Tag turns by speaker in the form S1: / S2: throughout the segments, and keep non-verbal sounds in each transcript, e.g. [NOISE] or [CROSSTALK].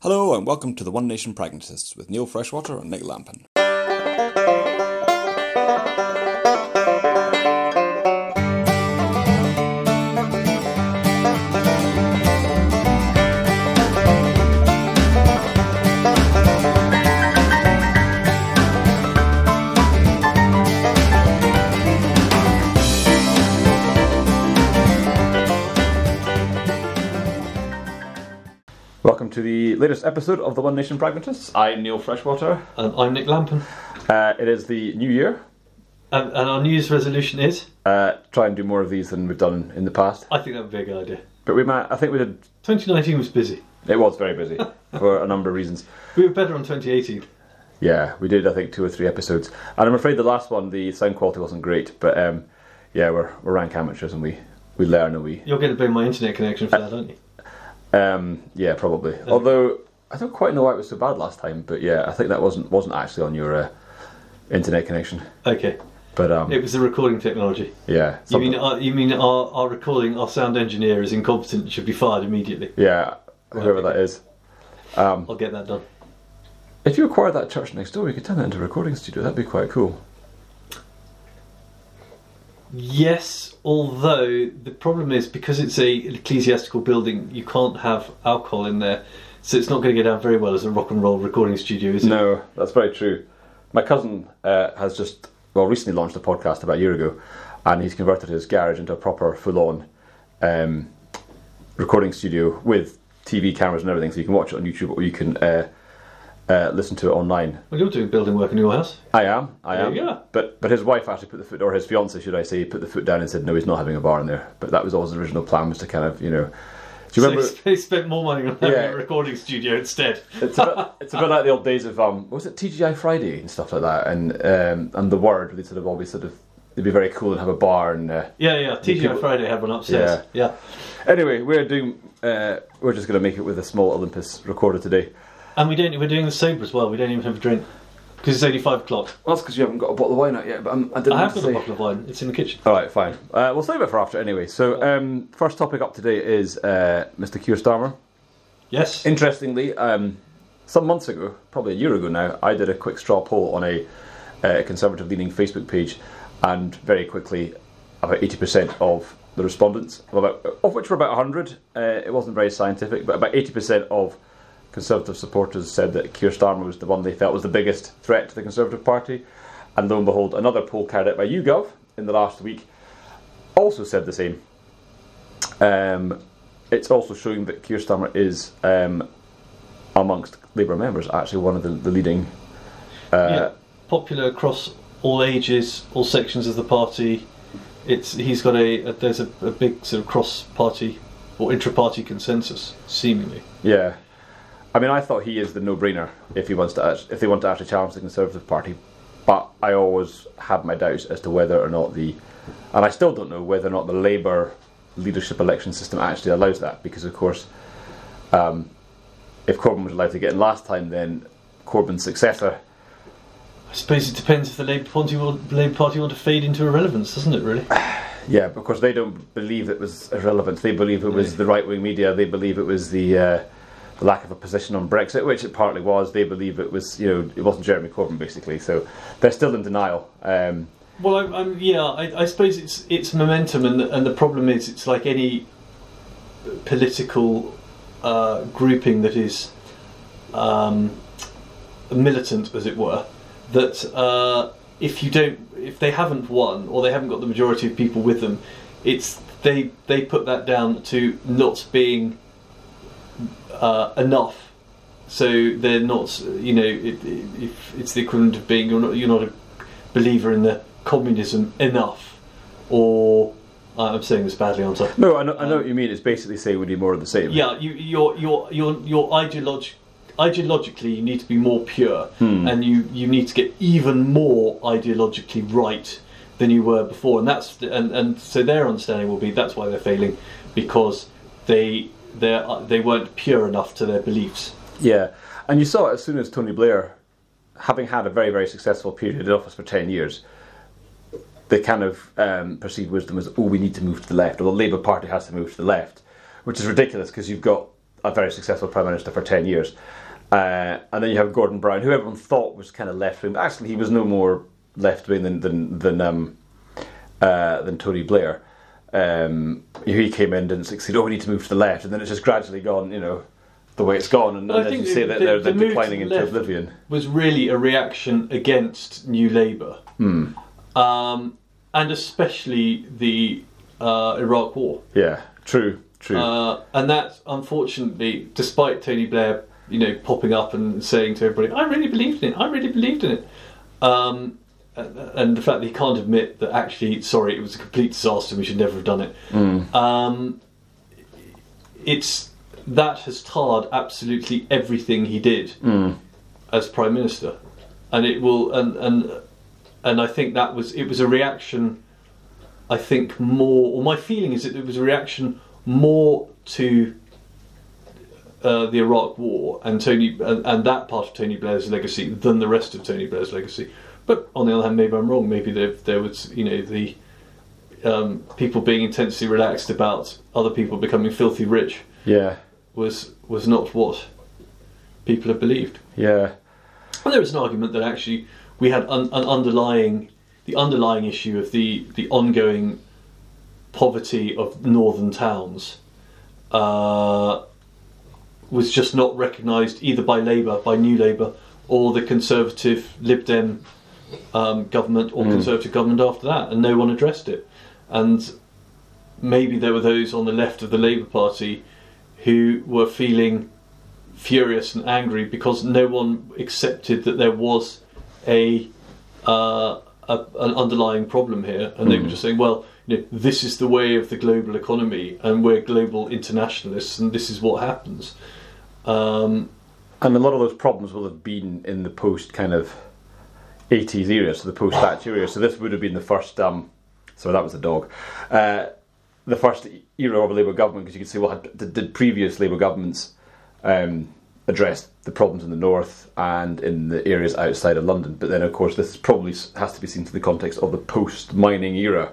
S1: Hello and welcome to the One Nation Pragmatists with Neil Freshwater and Nick Lampin. To the latest episode of the One Nation Pragmatists. I'm Neil Freshwater.
S2: And I'm Nick Lampin.
S1: Uh, it is the new year.
S2: And, and our New Year's resolution is
S1: Uh, try and do more of these than we've done in the past.
S2: I think that would be a good idea.
S1: But we might, I think we did,
S2: 2019 was busy.
S1: it was very busy [LAUGHS] for a number of reasons.
S2: We were better on 2018.
S1: Yeah, we did, I think, two or three episodes. And I'm afraid the last one, the sound quality wasn't great. But um, yeah, we're, we're rank amateurs and we, we learn and we.
S2: You're going to pay my internet connection for that, aren't you?
S1: Um, yeah, probably. Although, I don't quite know why it was so bad last time. But yeah, I think that wasn't wasn't actually on your uh, internet connection.
S2: Okay.
S1: But um,
S2: It was the recording technology.
S1: yeah.
S2: You mean, our, you mean our, our recording, our sound engineer is incompetent and should be fired immediately?
S1: yeah, whoever that is. Um,
S2: I'll get that done.
S1: If you acquired that church next door, we could turn that into a recording studio. That'd be quite cool.
S2: Yes, although the problem is because it's a ecclesiastical building, you can't have alcohol in there, so it's not going to go down very well as a rock and roll recording studio, is it?
S1: No, that's very true. My cousin uh, has just, well, recently launched a podcast about a year ago, and he's converted his garage into a proper, full-on um, recording studio with TV cameras and everything, so you can watch it on YouTube or you can uh, uh, listen to it online.
S2: Well, you're doing building work in your house.
S1: I am, I am.
S2: Yeah.
S1: But but his wife actually put the foot, or his fiance, should I say, put the foot down and said no, he's not having a bar in there. But that was always the original plan, was to kind of, you know. Do you remember?
S2: They spent more money on having
S1: Yeah.
S2: a recording studio instead.
S1: It's a bit, it's a bit like the old days of um, what was it TGI Friday and stuff like that, and um, and the word they sort of always sort of they'd be very cool and have a bar and uh,
S2: Yeah, yeah. TGI
S1: people-
S2: Friday had one upstairs. Yeah.
S1: anyway we're doing uh, we're just going to make it with a small Olympus recorder today.
S2: And we don't. We're doing the sober as well. We don't even have a drink because it's only five o'clock.
S1: Well, that's because you haven't got a bottle of wine out yet, but I'm, I didn't.
S2: I have got
S1: to
S2: a bottle of wine. It's in the kitchen.
S1: All right, fine. Uh, we'll save it for after anyway. So um, first topic up today is uh, Mr. Keir Starmer.
S2: Yes.
S1: Interestingly, um, some months ago, probably a year ago now, I did a quick straw poll on a, uh conservative leaning Facebook page, and very quickly, about 80% of the respondents, well, about, of which were about 100, uh, it wasn't very scientific, but about 80% of Conservative supporters said that Keir Starmer was the one they felt was the biggest threat to the Conservative Party. And lo and behold, another poll carried out by YouGov in the last week also said the same. Um, it's also showing that Keir Starmer is, um, amongst Labour members, actually one of the, the leading. Uh,
S2: yeah. Popular across all ages, all sections of the party. It's he's got a, a there's a, a big sort of cross-party or intra-party consensus, seemingly.
S1: yeah. I mean, I thought he is the no-brainer if he wants to, if they want to actually challenge the Conservative Party, but I always have my doubts as to whether or not the, and I still don't know whether or not the Labour leadership election system actually allows that, because of course, um, if Corbyn was allowed to get in last time, then Corbyn's successor
S2: I suppose it depends if the Labour Party want, Labour Party want to fade into irrelevance, doesn't it? Really? [SIGHS]
S1: Yeah, course they don't believe it was irrelevant. They believe it was the right wing media. They believe it was the, uh, lack of a position on Brexit, which it partly was. They believe it was, you know, it wasn't Jeremy Corbyn basically. So they're still in denial. Um,
S2: Well, I'm, I'm yeah. I, I suppose it's it's momentum, and the, and the problem is it's like any political uh, grouping that is um, militant, as it were. That uh, if you don't, if they haven't won or they haven't got the majority of people with them, it's they they put that down to not being uh, enough. So they're not, you know, it, it, if it's the equivalent of being you're not you're not a believer in the communism enough, or I'm saying this badly, aren't I?
S1: no, I know, I know what you mean. It's basically saying we need more of the same.
S2: Yeah, you, you're you're you're you're ideolog- ideologically you need to be more pure, and you you need to get even more ideologically right than you were before, and that's and and so their understanding will be that's why they're failing because they they they weren't pure enough to their beliefs.
S1: Yeah, and you saw as soon as Tony Blair, having had a very, very successful period in office for 10 years, the kind of um, perceived wisdom as, oh, we need to move to the left, or the Labour Party has to move to the left, which is ridiculous because you've got a very successful prime minister for ten years. Uh, and then you have Gordon Brown, who everyone thought was kind of left wing. But actually, he was no more left wing than than than, um, uh, than Tony Blair. Um, he came in, and didn't succeed. Oh, we need to move to the left, and then it's just gradually gone. You know, the way it's gone, and, and as you say, that they're, they're
S2: to
S1: declining into oblivion.
S2: was really a reaction against New Labour,
S1: Hmm.
S2: um, and especially the uh, Iraq War.
S1: Yeah, true, true.
S2: Uh, and that, unfortunately, despite Tony Blair, you know, popping up and saying to everybody, "I really believed in it. I really believed in it," um, and, and the fact that he can't admit that actually, sorry, it was a complete disaster. We should never have done it. Um, it's that has tarred absolutely everything he did as prime minister, and it will and and and I think that was it was a reaction. I think more, or my feeling is that it was a reaction more to uh, the Iraq War and Tony and, and that part of Tony Blair's legacy than the rest of Tony Blair's legacy. But on the other hand, maybe I'm wrong. Maybe there, there was, you know, the um, people being intensely relaxed about other people becoming filthy rich
S1: yeah,
S2: was was not what people have believed.
S1: yeah,
S2: And there is an argument that actually we had un- an underlying, the underlying issue of the the ongoing poverty of northern towns uh, was just not recognised either by Labour, by New Labour, or the Conservative Lib Dem um, government or Conservative government after that, and no one addressed it. And maybe there were those on the left of the Labour Party who were feeling furious and angry because no one accepted that there was a, uh, a an underlying problem here, and they were just saying, "Well, you know, this is the way of the global economy, and we're global internationalists, and this is what happens." Um,
S1: and a lot of those problems will have been in the post kind of 80s era, so the post Thatcher era. So this would have been the first. Um, sorry, that was the dog. Uh, the first era of a Labour government, because you could say, well, did, did previous Labour governments um, address the problems in the north and in the areas outside of London? But then, of course, this probably has to be seen to the context of the post-mining era.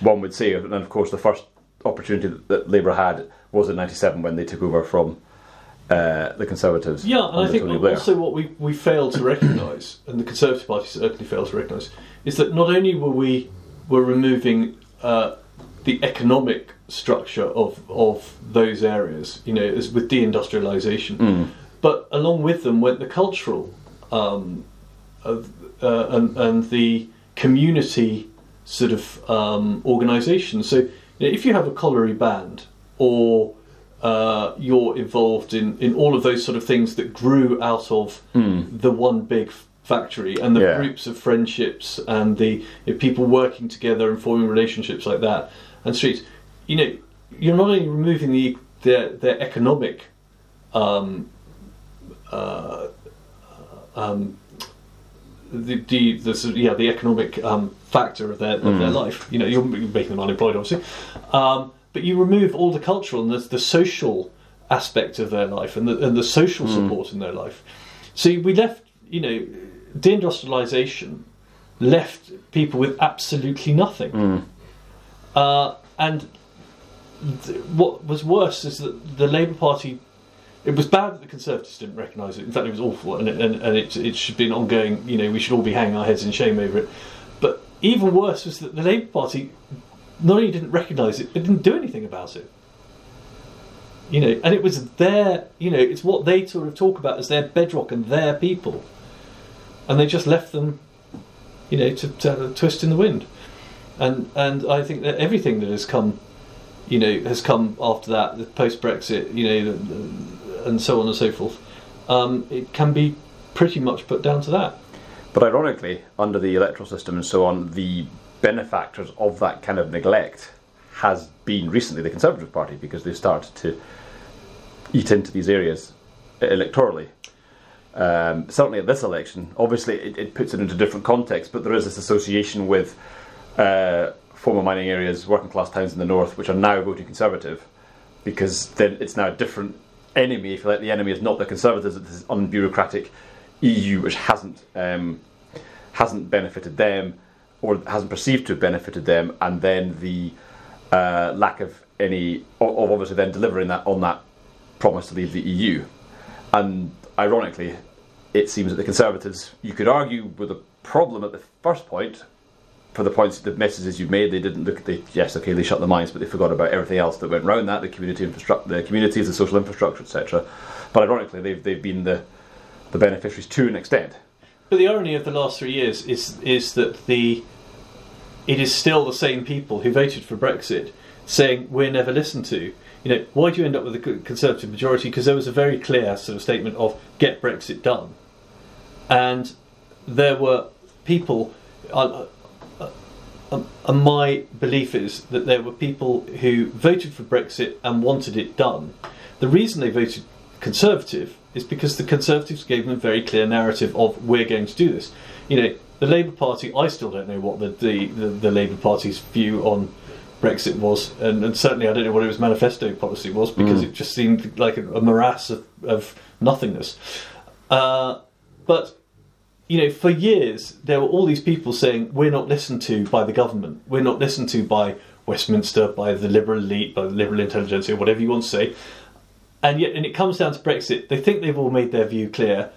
S1: One would say, and of course, the first opportunity that, that Labour had was in '97 when they took over from uh, the Conservatives.
S2: Yeah, and I think also what we, we failed to recognise, [COUGHS] and the Conservative Party certainly failed to recognise, is that not only were we were removing uh, the economic structure of of those areas, you know, as with deindustrialisation, but along with them went the cultural um, uh, and and the community sort of um, organisation. So, you know, if you have a colliery band or uh, you're involved in, in all of those sort of things that grew out of the one big factory and the
S1: Yeah.
S2: groups of friendships and the you know, people working together and forming relationships like that and streets. You know, you're not only removing the their their economic um, uh, um, the, the, the yeah the economic um, factor of their of their life. You know, you're making them unemployed, obviously, um, but you remove all the cultural and the, the social aspect of their life and the, and the social support in their life. So we left, you know, deindustrialization left people with absolutely nothing. Uh, and th- what was worse is that the Labour Party. It was bad that the Conservatives didn't recognise it. In fact, it was awful, and, it, and, and it, it should be an ongoing. You know, we should all be hanging our heads in shame over it. But even worse was that the Labour Party not only didn't recognise it, but didn't do anything about it. You know, and it was their. You know, it's what they sort of talk about as their bedrock and their people, and they just left them. You know, to, to twist in the wind, and and I think that everything that has come you know, has come after that, the post Brexit, you know, and so on and so forth. Um, it can be pretty much put down to that.
S1: But ironically, under the electoral system and so on, the benefactors of that kind of neglect has been recently the Conservative Party because they've started to eat into these areas electorally. Um, certainly at this election, obviously it, it puts it into a different context, but there is this association with uh, former mining areas, working class towns in the north, which are now voting Conservative because then it's now a different enemy. If you like, the enemy is not the Conservatives; it's this unbureaucratic EU which hasn't um, hasn't benefited them or hasn't perceived to have benefited them, and then the uh, lack of any of obviously then delivering that on that promise to leave the EU. And ironically, it seems that the Conservatives, you could argue, were the problem at the first point. For the points, the messages you've made, they didn't look. at the yes, okay, they shut the mines, but they forgot about everything else that went around that, the community infrastructure, the communities, the social infrastructure, etc. But ironically, they've they've been the the beneficiaries to an extent.
S2: But the irony of the last three years is is that the it is still the same people who voted for Brexit saying we're never listened to. You know, why do you end up with a Conservative majority? Because there was a very clear sort of statement of get Brexit done, and there were people. Uh, uh, um, and my belief is that there were people who voted for Brexit and wanted it done. The reason they voted Conservative is because the Conservatives gave them a very clear narrative of we're going to do this. You know, the Labour Party, I still don't know what the, the, the, the Labour Party's view on Brexit was, and, and, certainly I don't know what its manifesto policy was because mm. it just seemed like a, a morass of, of nothingness. Uh, but you know, for years there were all these people saying we're not listened to by the government, we're not listened to by Westminster, by the liberal elite, by the liberal intelligentsia, whatever you want to say. And yet, and it comes down to Brexit. They think they've all made their view clear.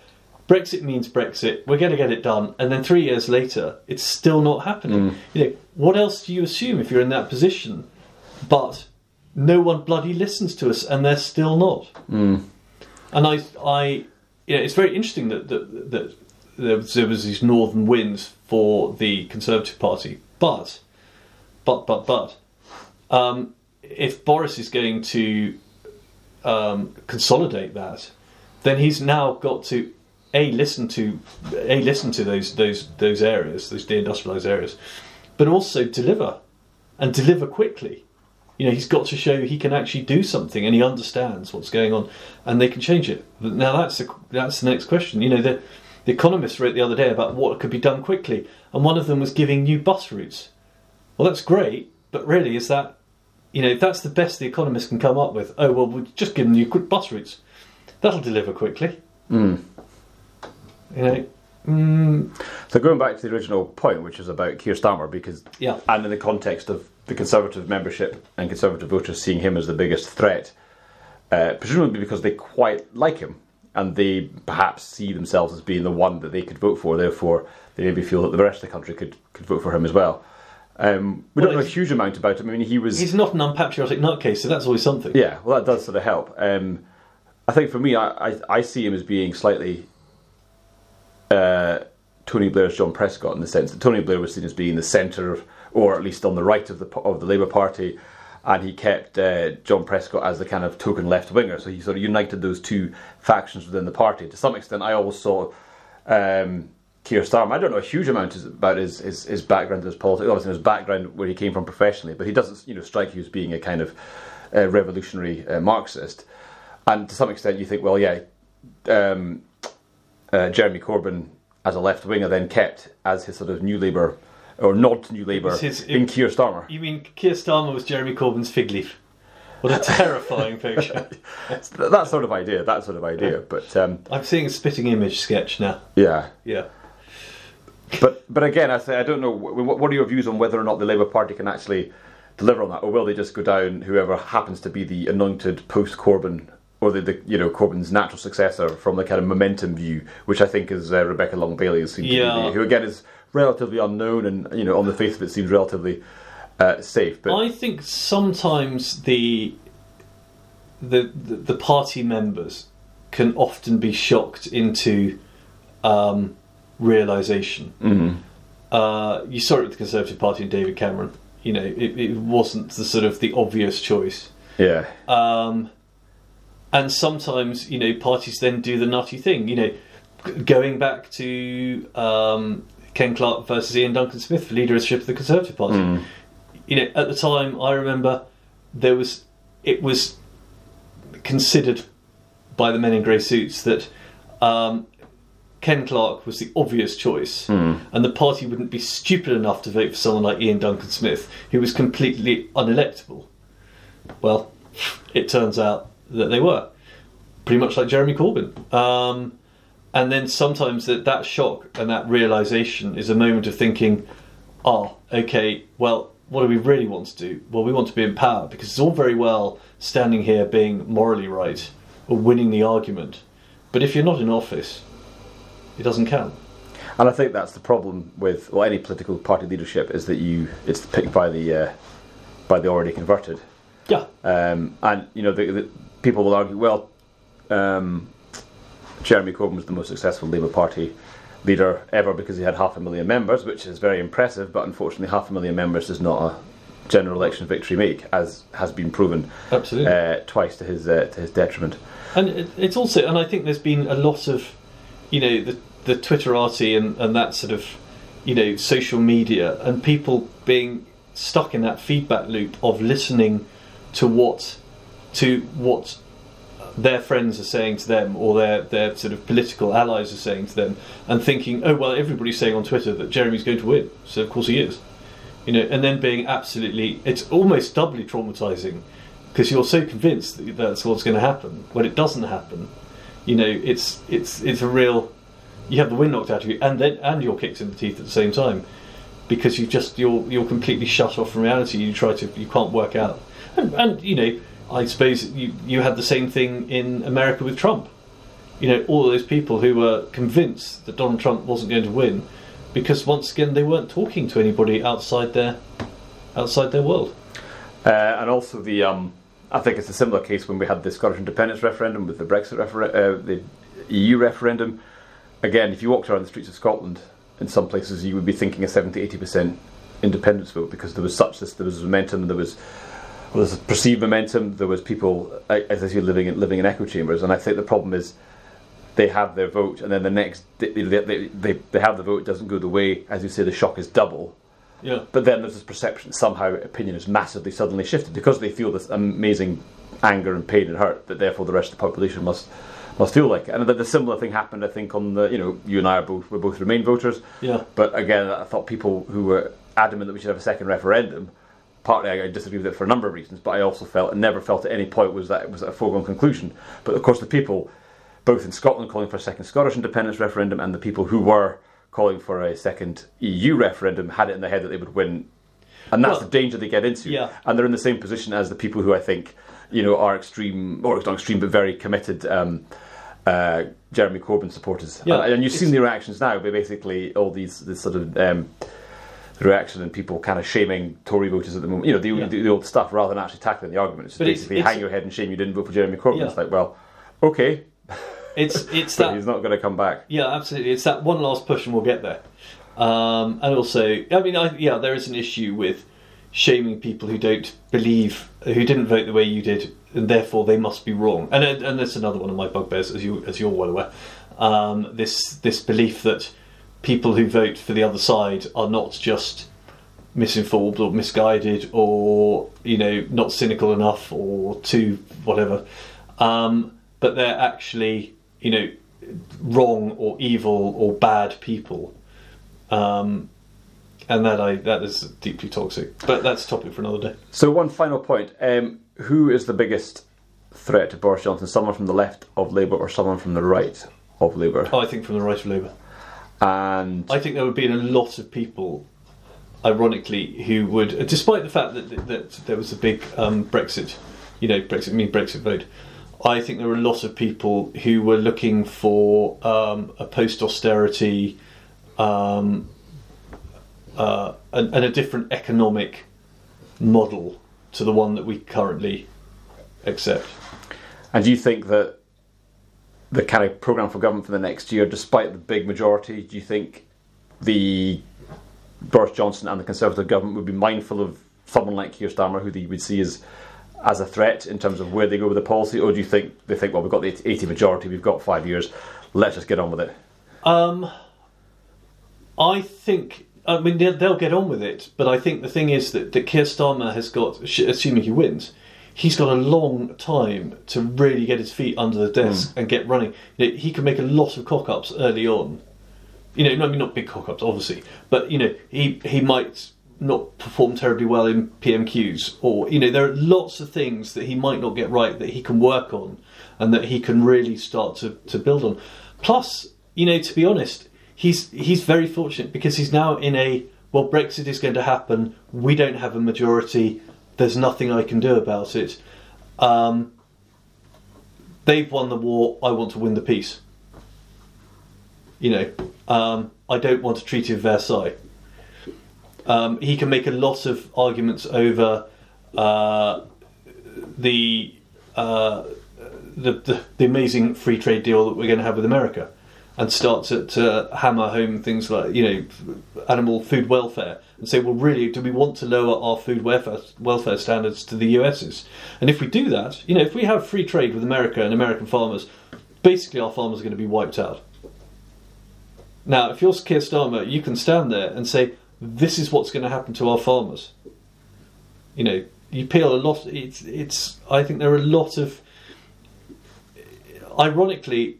S2: Brexit means Brexit. We're going to get it done. And then three years later, it's still not happening. Mm. You know, what else do you assume if you're in that position? But no one bloody listens to us, and they're still not.
S1: Mm.
S2: And I, I, you know, it's very interesting that that, that there, was, there was these northern winds for the Conservative Party, but, but, but, but, um, if Boris is going to um, consolidate that, then he's now got to a listen to a listen to those those those areas, those deindustrialized areas, but also deliver and deliver quickly. You know, he's got to show he can actually do something and he understands what's going on, and they can change it. Now that's the that's the next question. You know, the the Economist wrote the other day about what could be done quickly, and one of them was giving new bus routes. Well, that's great, but really, is that you know, that's the best the economists can come up with, oh well, we'll just give them new quick bus routes. That'll deliver quickly.
S1: Mm.
S2: You know. Mm.
S1: So going back to the original point, which is about Keir Starmer, because
S2: yeah,
S1: and in the context of the Conservative membership and Conservative voters seeing him as the biggest threat, uh, presumably because they quite like him and they perhaps see themselves as being the one that they could vote for. Therefore, they maybe feel that the rest of the country could could vote for him as well. Um, we well, don't know a huge amount about him. I mean, he was.
S2: He's not an unpatriotic nutcase, so that's always something.
S1: Yeah, well, that does sort of help. Um, I think for me, I, I, I, see him as being slightly uh, Tony Blair's John Prescott in the sense that Tony Blair was seen as being the centre, of, or at least on the right of the of the Labour Party, and he kept uh, John Prescott as the kind of token left winger. So he sort of united those two factions within the party. To some extent, I always saw. Um, Keir Starmer. I don't know a huge amount about his, his, his background his politics, obviously his background where he came from professionally, but he doesn't you know strike you as being a kind of uh, revolutionary uh, Marxist. And to some extent, you think, well, yeah, um, uh, Jeremy Corbyn as a left winger then kept as his sort of New Labour or nod to New Labour his, in it, Keir Starmer.
S2: You mean Keir Starmer was Jeremy Corbyn's fig leaf? What a [LAUGHS] terrifying picture.
S1: that sort of idea, that sort of idea. But um,
S2: I'm seeing a spitting image sketch now.
S1: Yeah.
S2: Yeah.
S1: But but again, I say I don't know. What are your views on whether or not the Labour Party can actually deliver on that, or will they just go down whoever happens to be the anointed post Corbyn or the, the, you know Corbyn's natural successor from the kind of momentum view, which I think is uh, Rebecca Long Bailey,
S2: yeah.
S1: who again is relatively unknown and you know on the face of it seems relatively uh, safe. But
S2: I think sometimes the, the the the party members can often be shocked into. Um, realization.
S1: Mm-hmm.
S2: Uh, you saw it with the Conservative Party and David Cameron. You know, it, it wasn't the sort of the obvious choice.
S1: Yeah.
S2: Um, and sometimes, you know, parties then do the nutty thing. You know, going back to um, Ken Clarke versus Iain Duncan Smith for leadership of the Conservative Party.
S1: Mm.
S2: You know, at the time, I remember there was it was considered by the men in grey suits that um, Ken Clarke was the obvious choice,
S1: mm.
S2: and the party wouldn't be stupid enough to vote for someone like Iain Duncan Smith, who was completely unelectable. Well, it turns out that they were, pretty much like Jeremy Corbyn. Um, and then sometimes that, that shock and that realization is a moment of thinking, oh, okay, well, what do we really want to do? Well, we want to be in power because it's all very well standing here being morally right or winning the argument. But if you're not in office, it doesn't count.
S1: And I think that's the problem with well, any political party leadership is that you it's picked by the uh, by the already converted.
S2: Yeah.
S1: Um, and you know, the, the, people will argue, well, um, Jeremy Corbyn was the most successful Labour Party leader ever because he had half a million members, which is very impressive. But unfortunately, half a million members does not a general election victory make, as has been proven
S2: Absolutely.
S1: uh, twice to his uh, to his detriment.
S2: And it's also, and I think there's been a lot of, you know, the the Twitterati and, and that sort of, you know, social media and people being stuck in that feedback loop of listening to what, to what their friends are saying to them or their their sort of political allies are saying to them, and thinking, oh well, everybody's saying on Twitter that Jeremy's going to win, so of course he is, you know, and then being absolutely, it's almost doubly traumatizing because you're so convinced that that's what's going to happen when it doesn't happen. You know, it's it's it's a real. You have the wind knocked out of you, and then and you're kicked in the teeth at the same time because you just you're you're completely shut off from reality. You try to you can't work out, and, and you know I suppose you you had the same thing in America with Trump. You know, all those people who were convinced that Donald Trump wasn't going to win because once again they weren't talking to anybody outside their outside their world.
S1: Uh, and also the, um, I think it's a similar case when we had the Scottish independence referendum with the Brexit referen- uh, the EU referendum. Again, if you walked around the streets of Scotland, in some places you would be thinking a 70 80 percent independence vote because there was such this, there was momentum, there was was perceived momentum, there was people, uh, as I say, living in living in echo chambers, and I think the problem is they have their vote, and then the next they, they, they, they, have the vote, it doesn't go the way, as you say, the shock is double.
S2: Yeah.
S1: But then there's this perception somehow opinion is massively suddenly shifted because they feel this amazing anger and pain and hurt that therefore the rest of the population must must feel like. it. And the, the similar thing happened, I think, on the you know you and I are both we're both Remain voters.
S2: Yeah.
S1: But again, I thought people who were adamant that we should have a second referendum. Partly, I disagree with it for a number of reasons, but I also felt and never felt at any point was that it was a foregone conclusion. But of course, the people, both in Scotland calling for a second Scottish independence referendum, and the people who were calling for a second EU referendum had it in their head that they would win, and that's
S2: Well,
S1: the danger they get into.
S2: yeah.
S1: And they're in the same position as the people who I think, you know, are extreme or not extreme, but very committed. Um, uh, Jeremy Corbyn supporters,
S2: Yeah,
S1: and, and you've seen the reactions now. But basically, all these this sort of um, reaction and people kind of shaming Tory voters at the moment. You know, the,
S2: Yeah.
S1: the, the old stuff rather than actually tackling the argument. It's
S2: But
S1: basically
S2: it's-
S1: hang your head and shame you didn't vote for Jeremy Corbyn.
S2: Yeah.
S1: It's like, well, okay,
S2: It's [LAUGHS] it's that
S1: he's not going to come back.
S2: Yeah, absolutely. It's that one last push, and we'll get there. Um, and also, I mean, I, yeah, there is an issue with shaming people who don't believe, who didn't vote the way you did, and therefore they must be wrong. And and that's another one of my bugbears, as you as you're well aware. Um, this this belief that people who vote for the other side are not just misinformed or misguided or you know not cynical enough or too whatever. Um, but they're actually you know wrong or evil or bad people. Um, and that I that is deeply toxic. But that's a topic for another day.
S1: So one final point: um, who is the biggest threat to Boris Johnson? Someone from the left of Labour or someone from the right of Labour?
S2: I think from the right of Labour
S1: And
S2: I think there would be a lot of people, ironically, who would, despite the fact that, that there was a big um, Brexit, you know, Brexit, I mean Brexit vote. I think there were a lot of people who were looking for um, a post-austerity um, uh, and, and a different economic model to the one that we currently accept.
S1: and do you think that the kind of program for government for the next year, despite the big majority, do you think the Boris Johnson and the Conservative government would be mindful of someone like Keir Starmer, who they would see as as a threat in terms of where they go with the policy, or do you think they think, well, we've got the 80 majority, we've got five years, let's just get on with it?
S2: Um, I think. I mean, they'll, they'll get on with it, but I think the thing is that, that Keir Starmer has got, assuming he wins, he's got a long time to really get his feet under the desk hmm. and get running. You know, he can make a lot of cock ups early on. You know, I mean, not big cock ups, obviously, but you know, he he might not perform terribly well in PMQs, or you know, there are lots of things that he might not get right that he can work on, and that he can really start to, to build on. Plus, you know, to be honest, he's he's very fortunate because he's now in a well, Brexit is going to happen. We don't have a majority. There's nothing I can do about it. Um, they've won the war. I want to win the peace. You know, um, I don't want a Treaty of Versailles. Um, he can make a lot of arguments over uh, the, uh, the, the the amazing free trade deal that we're going to have with America, and start to, to hammer home things like you know animal food welfare and say, well, really, do we want to lower our food welfare welfare standards to the US's? And if we do that, you know, if we have free trade with America and American farmers, basically our farmers are going to be wiped out. Now, if you're Keir Starmer, you can stand there and say, this is what's going to happen to our farmers. You know, you peel a lot. It's, it's. I think there are a lot of. Ironically,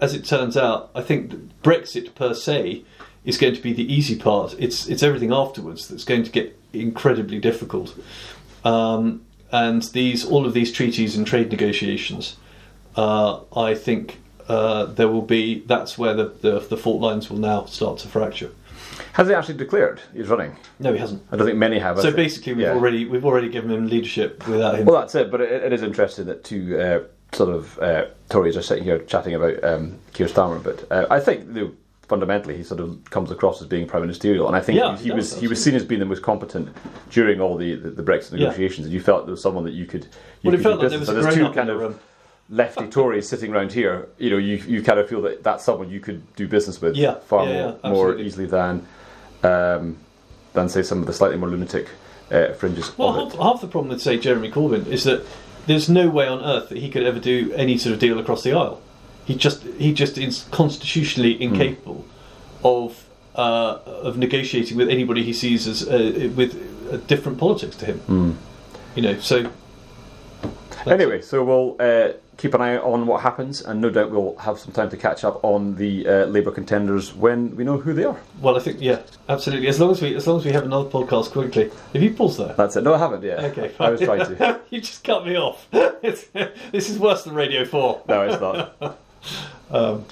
S2: as it turns out, I think Brexit per se is going to be the easy part. It's it's everything afterwards that's going to get incredibly difficult. Um, and these all of these treaties and trade negotiations, uh, I think uh, there will be. That's where the, the the fault lines will now start to fracture.
S1: Has he actually declared he's running?
S2: No, he hasn't.
S1: I don't think many have.
S2: So basically, we've
S1: Yeah.
S2: already we've already given him leadership without him.
S1: Well, that's it. But it, it is interesting that two uh, sort of uh, Tories are sitting here chatting about um, Keir Starmer. But uh, I think know, fundamentally he sort of comes across as being prime ministerial, and I think
S2: Yeah,
S1: he,
S2: he
S1: was
S2: does,
S1: he was seen as being the most competent during all the, the, the Brexit
S2: Yeah.
S1: negotiations, and you felt there was someone that you could. You
S2: well, it
S1: could
S2: felt
S1: do
S2: like there was
S1: business.
S2: a
S1: So there's two kind of
S2: room.
S1: lefty Tories sitting around here. You know, you you kind of feel that that's someone you could do business with
S2: Yeah,
S1: far
S2: yeah,
S1: more,
S2: yeah,
S1: more easily than um, than say some of the slightly more lunatic uh, fringes
S2: Well, half, half the problem with say Jeremy Corbyn is that there's no way on earth that he could ever do any sort of deal across the aisle. He just he just is constitutionally incapable of uh, of negotiating with anybody he sees as uh, with different politics to him. You know, so
S1: Anyway, so we'll uh, keep an eye on what happens, and no doubt we'll have some time to catch up on the uh, Labour contenders when we know who they are.
S2: well, I think yeah, absolutely. As long as we as long as we have another podcast quickly. Have you paused there?
S1: That's it. No, I haven't yet.
S2: Okay,
S1: I was trying to. [LAUGHS]
S2: you just cut me off. [LAUGHS] This is worse than Radio Four.
S1: No, it's not. [LAUGHS]
S2: Um,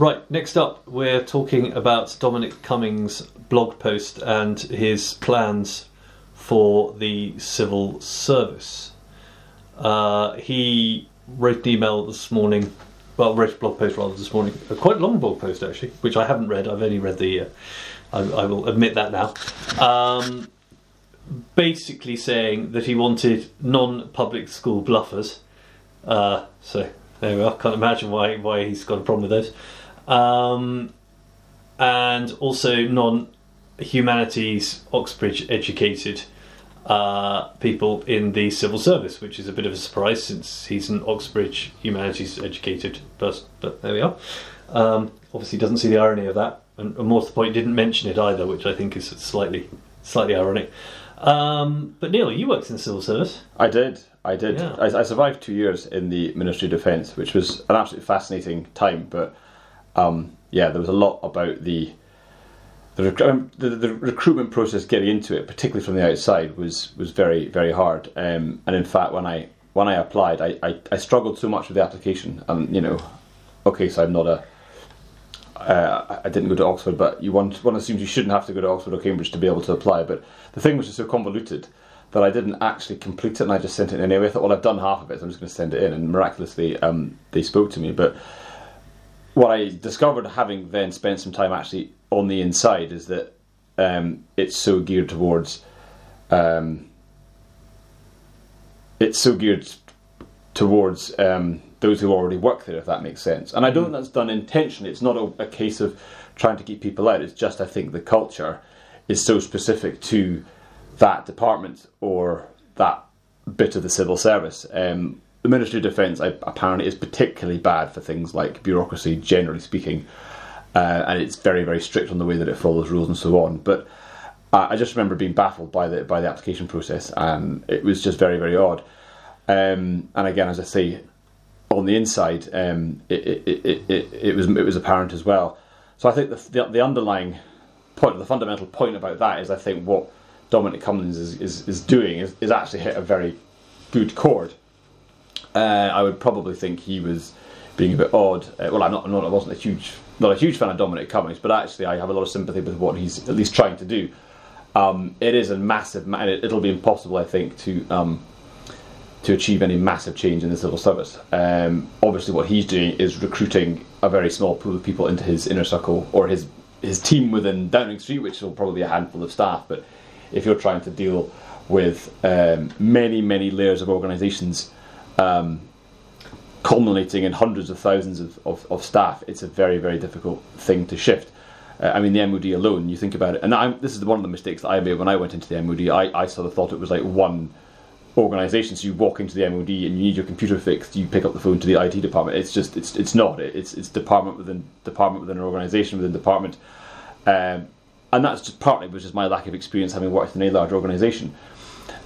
S2: right, next up, we're talking about Dominic Cummings' blog post and his plans for the civil service. Uh, he wrote an email this morning, well, wrote a blog post rather this morning, a quite long blog post actually, which I haven't read. I've only read the. Uh, I, I will admit that now. Um, basically saying that he wanted non-public school bluffers. Uh, so there we are. Can't imagine why why he's got a problem with those. Um, and also non-humanities Oxbridge educated uh, people in the civil service, which is a bit of a surprise since he's an Oxbridge humanities educated person. But there we are. Um, obviously, doesn't see the irony of that, and, and more to the point, didn't mention it either, which I think is slightly slightly ironic. Um, but Neil, you worked in the civil service.
S1: I did. I did.
S2: Yeah.
S1: I, I survived two years in the Ministry of Defence, which was an absolutely fascinating time. But um, yeah, there was a lot about the the, rec- the the recruitment process. Getting into it, particularly from the outside, was was very very hard. Um, and in fact, when I when I applied, I, I, I struggled so much with the application. And you know, okay, so I'm not a uh, I didn't go to Oxford, but you one one assumes you shouldn't have to go to Oxford or Cambridge to be able to apply. But the thing was just so convoluted that I didn't actually complete it, and I just sent it in anyway. I thought, well, I've done half of it, so I'm just going to send it in, and miraculously, um, they spoke to me. But what I discovered, having then spent some time actually on the inside, is that um, it's so geared towards. Um, it's so geared towards um, those who already work there, if that makes sense. And I don't think that's done intentionally. It's not a, a case of trying to keep people out. It's just I think the culture is so specific to that department or that bit of the civil service. Um, the Ministry of Defence apparently is particularly bad for things like bureaucracy, generally speaking, uh, and it's very very strict on the way that it follows rules and so on. But I just remember being baffled by the by the application process, and it was just very very odd. Um, and again, as I say, on the inside, um, it, it, it, it, it was it was apparent as well. So I think the, the the underlying point, the fundamental point about that is I think what Dominic Cummings is, is, is doing is, is actually hit a very good chord. Uh, I would probably think he was being a bit odd. Uh, well, I'm not, I'm not, I wasn't a huge, not a huge fan of Dominic Cummings, but actually I have a lot of sympathy with what he's at least trying to do. Um, it is a massive, ma- and it, it'll be impossible, I think, to um, to achieve any massive change in the civil service. Um, obviously, what he's doing is recruiting a very small pool of people into his inner circle or his his team within Downing Street, which will probably be a handful of staff. But if you're trying to deal with um, many, many layers of organisations um, culminating in hundreds of thousands of, of, of, staff, it's a very, very difficult thing to shift. Uh, I mean, the MOD alone, you think about it, and I'm, this is one of the mistakes that I made when I went into the MOD. I, I sort of thought it was like one organisation. So you walk into the MOD and you need your computer fixed, you pick up the phone to the IT department. It's just, it's, it's not. It's, it's department within department within an organisation within department. Um, and that's just partly was just my lack of experience having worked in a large organisation.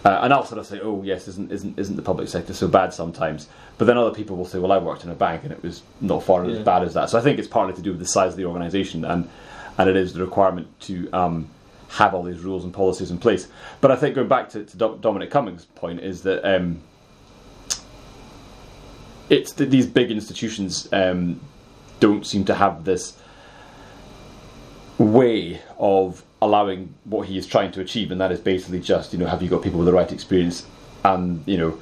S1: Uh, and I'll sort of say, oh yes, isn't isn't isn't the public sector so bad sometimes? But then other people will say, well, I worked in a bank and it was not far yeah. as bad as that. So I think it's partly to do with the size of the organisation and and it is the requirement to um, have all these rules and policies in place. But I think going back to, to Dominic Cummings' point is that um, it's that these big institutions um, don't seem to have this way of allowing what he is trying to achieve, and that is basically just you know have you got people with the right experience and you know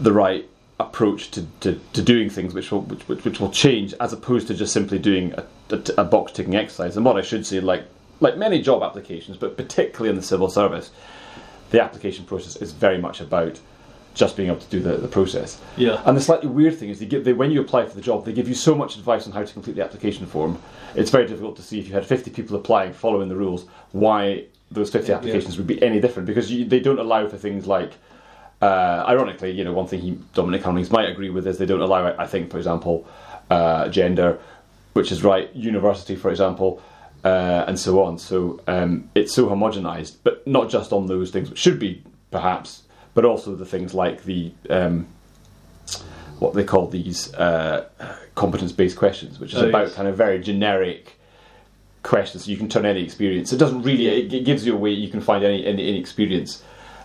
S1: the right approach to, to, to doing things which will which, which, will change as opposed to just simply doing a, a, a box ticking exercise. And what I should say, like like many job applications, but particularly in the civil service, the application process is very much about just being able to do the, the process.
S2: Yeah.
S1: And the slightly weird thing is they give, they, when you apply for the job, they give you so much advice on how to complete the application form. It's very difficult to see if you had 50 people applying following the rules why those 50 applications yeah. would be any different because you, they don't allow for things like uh, ironically, you know, one thing he, Dominic Cummings might agree with is they don't allow, I think, for example, uh, gender, which is right, university, for example, uh, and so on. So um, it's so homogenized, but not just on those things, which should be perhaps but also the things like the um, what they call these uh, competence-based questions, which is oh, about yes. kind of very generic questions. You can turn any experience. It doesn't really. It, it gives you a way you can find any any, any experience.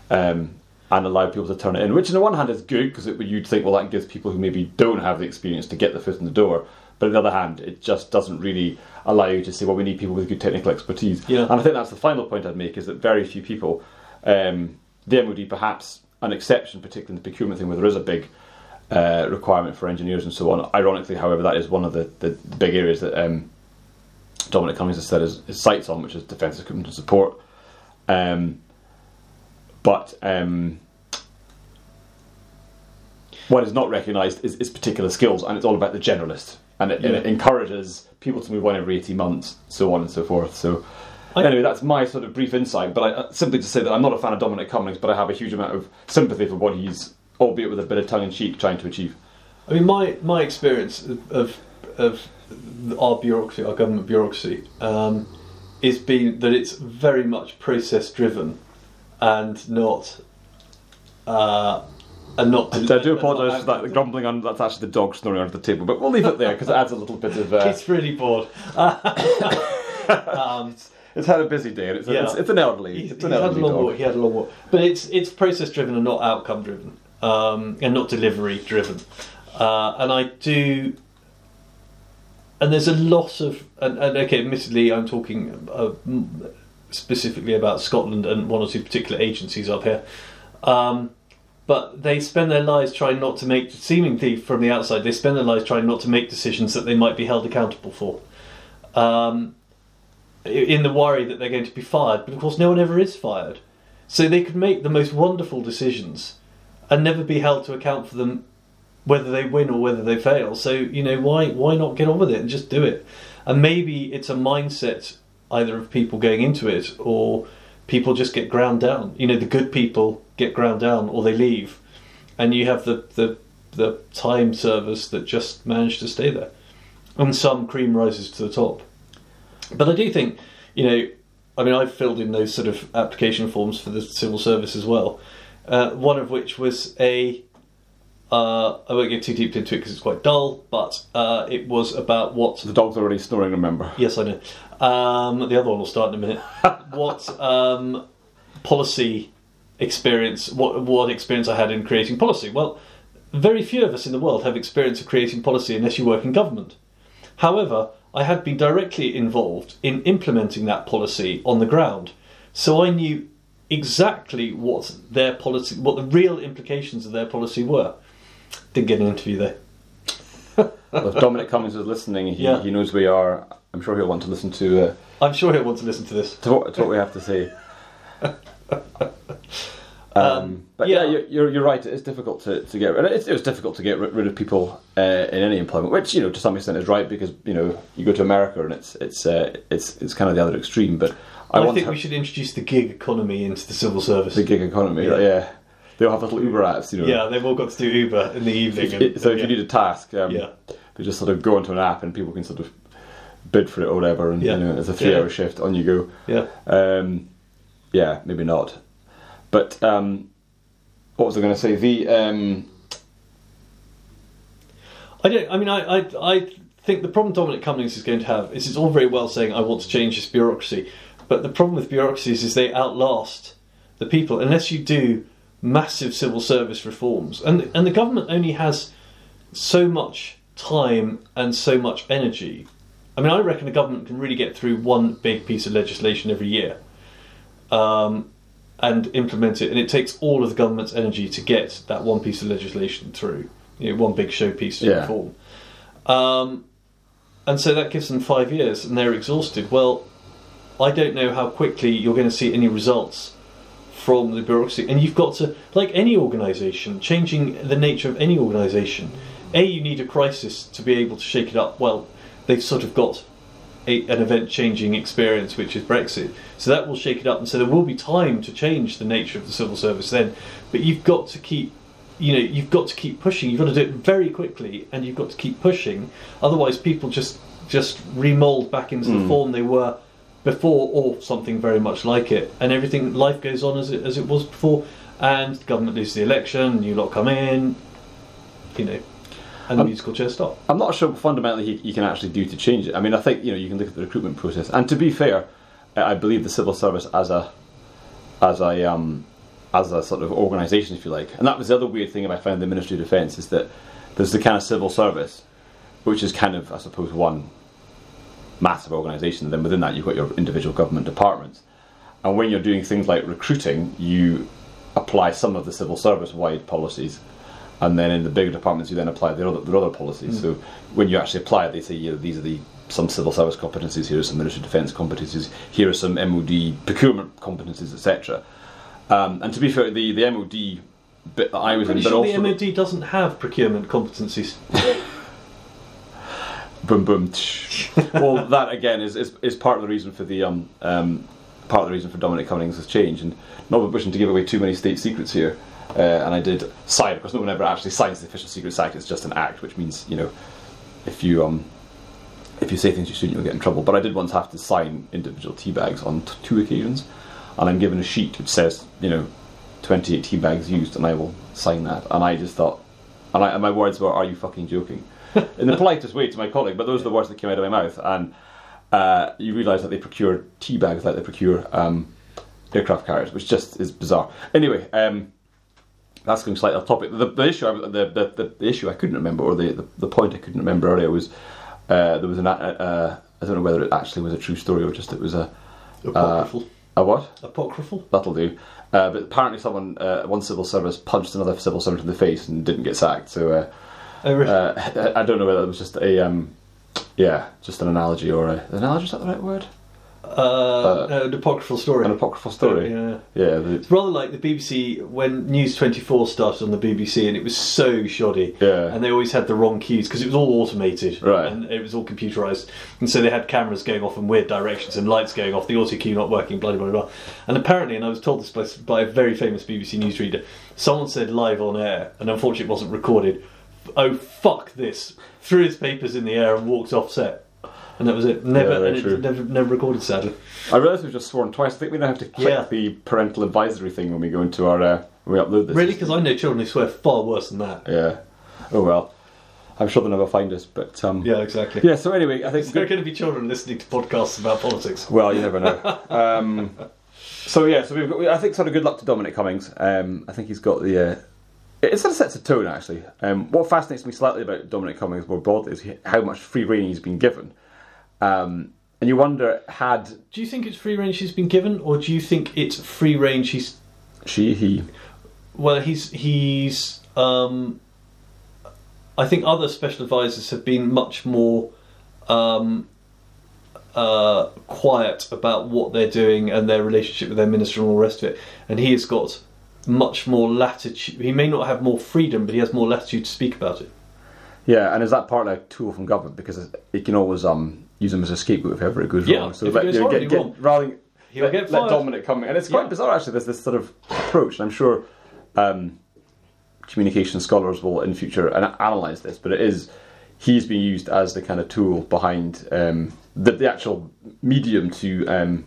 S1: Um, and allow people to turn it in, which on the one hand is good because you'd think, well, that gives people who maybe don't have the experience to get the foot in the door. But on the other hand, it just doesn't really allow you to say, well, we need people with good technical expertise.
S2: Yeah.
S1: And I think that's the final point I'd make is that very few people um, the MOD perhaps an exception, particularly in the procurement thing where there is a big uh, requirement for engineers and so on. Ironically, however, that is one of the, the, the big areas that um, Dominic Cummings has set his, his, sights on, which is defence equipment and support. Um, but um, what is not recognised is, is, particular skills, and it's all about the generalist. And it, yeah. and it encourages people to move on every 18 months, so on and so forth. So anyway, that's my sort of brief insight. But I, uh, simply to say that I'm not a fan of Dominic Cummings, but I have a huge amount of sympathy for what he's, albeit with a bit of tongue in cheek, trying to achieve.
S2: I mean, my my experience of of our bureaucracy, our government bureaucracy, um, is been that it's very much process driven, and not. Uh, and not.
S1: I, I do apologise for that the grumbling on. That's actually the dog snoring under the table, but we'll leave it there because it adds a little bit of. Uh... [LAUGHS]
S2: It's really bored. [LAUGHS] [LAUGHS]
S1: um, it's had a busy day, and it's, yeah. it's, it's, an elderly. It's an
S2: he
S1: elderly
S2: had a long
S1: dog.
S2: walk. He had a long walk, but it's it's process driven and not outcome driven, um, and not delivery driven. Uh, and I do, and there's a lot of, and, and okay, admittedly, I'm talking uh, specifically about Scotland and one or two particular agencies up here. Um, but they spend their lives trying not to make, seemingly from the outside, they spend their lives trying not to make decisions that they might be held accountable for. Um, in the worry that they're going to be fired, but of course, no one ever is fired. So they could make the most wonderful decisions and never be held to account for them, whether they win or whether they fail. So you know why why not get on with it and just do it? And maybe it's a mindset either of people going into it or people just get ground down. You know, the good people get ground down or they leave, and you have the the the time service that just managed to stay there, and some cream rises to the top. But I do think, you know, I mean, I've filled in those sort of application forms for the civil service as well. Uh, one of which was a. Uh, I won't get too deep into it because it's quite dull, but uh, it was about what.
S1: The dog's already snoring, remember?
S2: Yes, I know. Um, the other one will start in a minute. [LAUGHS] what um, policy experience, what, what experience I had in creating policy? Well, very few of us in the world have experience of creating policy unless you work in government. However, I had been directly involved in implementing that policy on the ground, so I knew exactly what their policy, what the real implications of their policy were. Didn't get an interview there. [LAUGHS]
S1: Well, if Dominic Cummings is listening, he,
S2: Yeah.
S1: he knows we are. I'm sure he'll want to listen to uh,
S2: I'm sure he'll want to listen to this.
S1: to, what, to what we have to say. [LAUGHS] Um,
S2: Um,
S1: but yeah,
S2: yeah.
S1: you're, you're, right. It's difficult to, to get rid. It was difficult to get rid of people uh, in any employment, which you know to some extent is right because you know you go to America and it's it's uh, it's it's kind of the other extreme. But I,
S2: I, think we should introduce the gig economy into the civil service.
S1: the gig economy.
S2: Yeah.
S1: Yeah. yeah, they'll have little Uber apps. You know,
S2: Yeah, they've all got to do Uber in the evening. And-
S1: so if
S2: yeah.
S1: you need a task, um,
S2: Yeah.
S1: they just sort of go into an app and people can sort of bid for it or whatever, and
S2: Yeah.
S1: you know it's a three-hour shift. On you go.
S2: yeah,
S1: Um, yeah, maybe not. But um, what was I going to say? The um,
S2: I don't. I mean, I, I, I think the problem Dominic Cummings is going to have is it's all very well saying I want to change this bureaucracy, but the problem with bureaucracies is they outlast the people unless you do massive civil service reforms, and and the government only has so much time and so much energy. I mean, I reckon the government can really get through one big piece of legislation every year. Um, and implement it, and it takes all of the government's energy to get that one piece of legislation through. You know, one big showpiece of
S1: Yeah.
S2: reform. Um, and so that gives them five years, and they're exhausted. Well, I don't know how quickly you're going to see any results from the bureaucracy. And you've got to, like any organisation, changing the nature of any organisation. A, you need a crisis to be able to shake it up. Well, they've sort of got a, an event-changing experience, which is Brexit. So that will shake it up, and so there will be time to change the nature of the civil service then. But you've got to keep, you know, you've got to keep pushing. You've got to do it very quickly, and you've got to keep pushing. Otherwise, people just just remold back into the mm. form they were before, or something very much like it, and everything life goes on as it as it was before. And the government loses the election, new lot come in, you know, and the
S1: Um,
S2: musical chairs stop.
S1: I'm not sure what fundamentally you, you can actually do to change it. I mean, I think you know you can look at the recruitment process, and to be fair, I I believe the civil service as a as a um, as a sort of organisation, if you like. And that was the other weird thing about finding the Ministry of Defence is that there's the kind of civil service, which is kind of I suppose one massive organisation. And then within that, you've got your individual government departments. And when you're doing things like recruiting, you apply some of the civil service wide policies, and then in the bigger departments, you then apply their other, their other policies. So when you actually apply it, they say, know, these are the some civil service competencies. Here are some military defence competencies. Here are some MOD procurement competencies, etc. Um, and to be fair, the the MOD bit that I was in, but
S2: sure
S1: also
S2: the MOD doesn't have procurement competencies. [LAUGHS]
S1: boom boom. well, that again is, is is part of the reason for the um, um part of the reason for Dominic Cummings' change, and not wishing to give away too many state secrets here. Uh, and I did sign because no one ever actually signs the Official Secrets Act. It's just an act, which means you know if you um if you say things to shouldn't, you'll get in trouble. But I did once have to sign individual tea bags on t- two occasions, and I'm given a sheet which says you know 28 tea bags used, and I will sign that. And I just thought, and, I, and my words were, "Are you fucking joking?" [LAUGHS] in the politest way to my colleague, but those are the words that came out of my mouth. And uh, you realise that they procure tea bags like they procure um, aircraft carriers, which just is bizarre. Anyway, um, that's going slightly off topic. The, the issue, I, the, the, the, issue I couldn't remember, or the, the, the point I couldn't remember earlier was uh, there was an. Uh, I don't know whether it actually was a true story or just it was a
S2: Apocryphal.
S1: a what?
S2: Apocryphal?
S1: That'll do. Uh, but apparently, someone uh, one civil service punched another civil servant in the face and didn't get sacked. So. Uh,
S2: Oh, really?
S1: uh, I don't know whether it was just a um, yeah, just an analogy or a an analogy. Is that the right word?
S2: Uh, no, an apocryphal story.
S1: An apocryphal story.
S2: Yeah.
S1: Yeah, the,
S2: It's rather like the BBC when News 24 started on the BBC and it was so shoddy.
S1: Yeah.
S2: And they always had the wrong cues because it was all automated.
S1: Right.
S2: And it was all computerised. And so they had cameras going off in weird directions and lights going off, the auto cue not working, blah, blah, blah, blah. And apparently, and I was told this by, by a very famous BBC newsreader, someone said live on air, and unfortunately it wasn't recorded, oh, fuck this, threw his papers in the air and walked off set. And that was it. Never,
S1: Yeah, very
S2: and it
S1: true.
S2: never, never recorded, sadly.
S1: I realised we've just sworn twice. I think we now have to click
S2: Yeah.
S1: the parental advisory thing when we go into our uh, when we upload this.
S2: Really, because I know children who swear far worse than that.
S1: yeah. Oh well, I'm sure they'll never find us. But um,
S2: Yeah, exactly.
S1: yeah. So anyway, I think
S2: There are going to be children listening to podcasts about politics.
S1: Well, you never know. [LAUGHS] um, so yeah, so we've got. I think sort of good luck to Dominic Cummings. Um, I think he's got the uh, it sort of sets a tone, actually. Um, what fascinates me slightly about Dominic Cummings more broadly is he- how much free rein he's been given. Um, and you wonder, had
S2: Do you think it's free range she's been given, or do you think it's free range he's
S1: she, he,
S2: Well, he's he's. Um, I think other special advisors have been much more um, uh, quiet about what they're doing and their relationship with their minister and all the rest of it, and he has got much more latitude. He may not have more freedom, but he has more latitude to speak about it.
S1: yeah, and is that partly a tool from government because it, it can always um, use him as a scapegoat if ever it goes
S2: Yeah,
S1: wrong. So
S2: if it goes
S1: you know,
S2: horribly
S1: get, get, rather than
S2: He'll
S1: let,
S2: get
S1: let. Dominic come in, and it's quite
S2: Yeah.
S1: bizarre actually. There's this sort of approach, and I'm sure um, communication scholars will in future an- analyze this, but it is he's being used as the kind of tool behind um, the, the actual medium to um,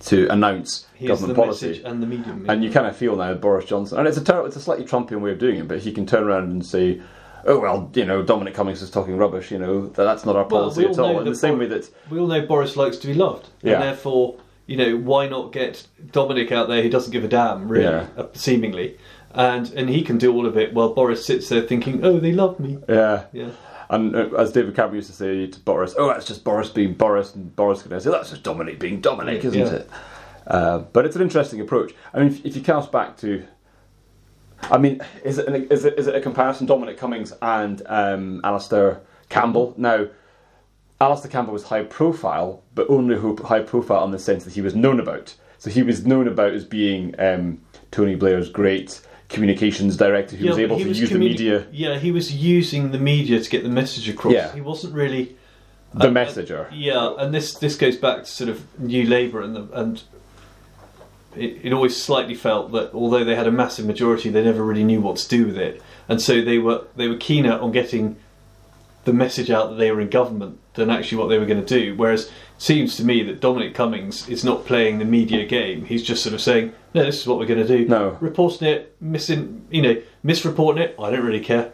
S1: to announce
S2: He is the
S1: government policy.
S2: and the medium.
S1: And you kind of feel now Boris Johnson, and it's a ter- it's a slightly Trumpian way of doing it, but he can turn around and say, "Oh well, you know, Dominic Cummings is talking rubbish. You know, that, that's not our
S2: Well,
S1: policy
S2: we all
S1: at all." In the same way that
S2: we all know Boris likes to be loved,
S1: Yeah.
S2: and therefore, you know, why not get Dominic out there who doesn't give a damn, really,
S1: Yeah.
S2: uh, seemingly, and and he can do all of it while Boris sits there thinking, "Oh, they love me."
S1: yeah,
S2: Yeah,
S1: and uh, as David Cameron used to say to Boris, "Oh, that's just Boris being Boris," and Boris can say, "That's just Dominic being Dominic, isn't
S2: Yeah.
S1: it?" Uh, but it's an interesting approach. I mean, if, if you cast back to, I mean, is it, an, is it is it a comparison Dominic Cummings and um, Alastair Campbell? Now, Alastair Campbell was high profile, but only high profile in the sense that he was known about. So he was known about as being um, Tony Blair's great communications director who was able to
S2: was
S1: use the media,
S2: Yeah, he was using the media to get the message across.
S1: Yeah.
S2: He wasn't really.
S1: the
S2: uh,
S1: messenger.
S2: Yeah, and this this goes back to sort of New Labour and the, and it, it always slightly felt that although they had a massive majority, they never really knew what to do with it, and so they were they were keener on getting the message out that they were in government than actually what they were going to do. Whereas it seems to me that Dominic Cummings is not playing the media game; he's just sort of saying, "No, this is what we're going to do."
S1: No.
S2: reporting it, missing, you know, misreporting it. I don't really care.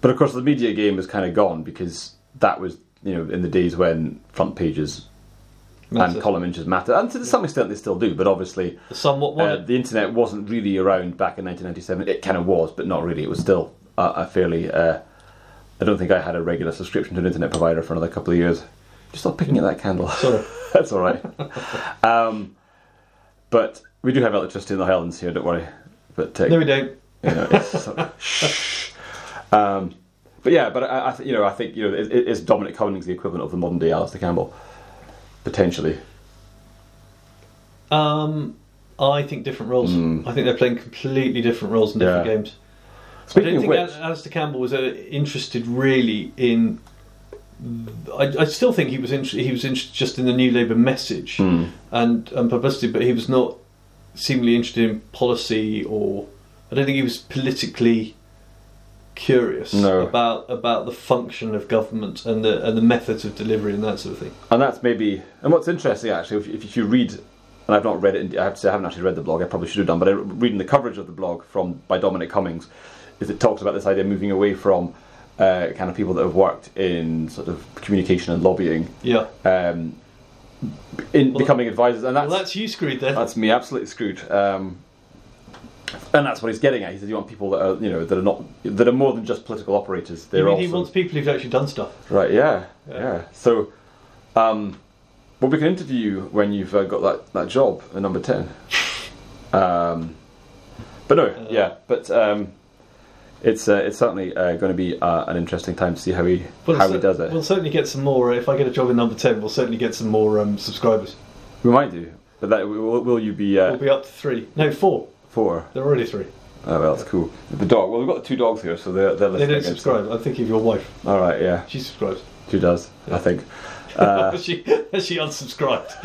S1: But of course, the media game is kind of gone because that was, you know, in the days when front pages
S2: Matter.
S1: and column inches matter, and to some extent they still do. But obviously,
S2: Somewhat
S1: uh, the internet wasn't really around back in 1997. It kind of was, but not really. It was still a, a fairly. Uh, I don't think I had a regular subscription to an internet provider for another couple of years. Just stop picking at that candle.
S2: Sorry. [LAUGHS]
S1: That's all right. [LAUGHS] um, but we do have electricity in the Highlands here. Don't worry. But uh,
S2: no, we don't.
S1: you know, it's sort of- [LAUGHS] shh. Um, but yeah, but I, I th- you know, I think you know, is, is Dominic Cummings the equivalent of the modern day Alastair Campbell? Potentially.
S2: Um, I think different roles.
S1: Mm.
S2: I think they're playing completely different roles in different
S1: Yeah.
S2: games.
S1: Speaking
S2: I
S1: of
S2: don't think
S1: which,
S2: Al- Alastair Campbell was uh, interested really in. I, I still think he was inter- he was interested just in the New Labour message
S1: Hmm.
S2: and, and publicity, but he was not seemingly interested in policy or I don't think he was politically curious
S1: No.
S2: about about the function of government and the and the methods of delivery and that sort of thing.
S1: and that's maybe, and what's interesting actually, if, if you read, and I've not read it, in, I have to say I haven't actually read the blog. I probably should have done, but I, reading the coverage of the blog from by Dominic Cummings, is it talks about this idea of moving away from uh, kind of people that have worked in sort of communication and lobbying,
S2: Yeah,
S1: um, in
S2: Well,
S1: becoming advisors, and
S2: well, that's you screwed then.
S1: That's me absolutely screwed. Um, and that's what he's getting at. He says you want people that are, you know, that are not, that are more than just political operators.
S2: You
S1: They're
S2: mean
S1: also
S2: he wants people who've actually done stuff.
S1: right. Yeah,
S2: Yeah.
S1: yeah. So, um, well, we can interview you when you've uh, got that, that job at number ten. [LAUGHS] Um, but no, yeah, but um, it's uh, it's certainly uh, going to be uh, an interesting time to see how he
S2: We'll
S1: how he does it.
S2: We'll certainly get some more. If I get a job in number ten, we'll certainly get some more um, subscribers.
S1: we might do, but that will, will you be uh,
S2: We'll be up to three. No, four.
S1: Four?
S2: They're already three.
S1: Oh well, that's cool. The dog. Well, we've got the two dogs here, so they're they're
S2: They
S1: listening.
S2: don't
S1: in, so-
S2: subscribe. I'm thinking of your wife.
S1: All right, yeah,
S2: She subscribes.
S1: she does. I think. [LAUGHS] Uh,
S2: she she unsubscribed. [LAUGHS]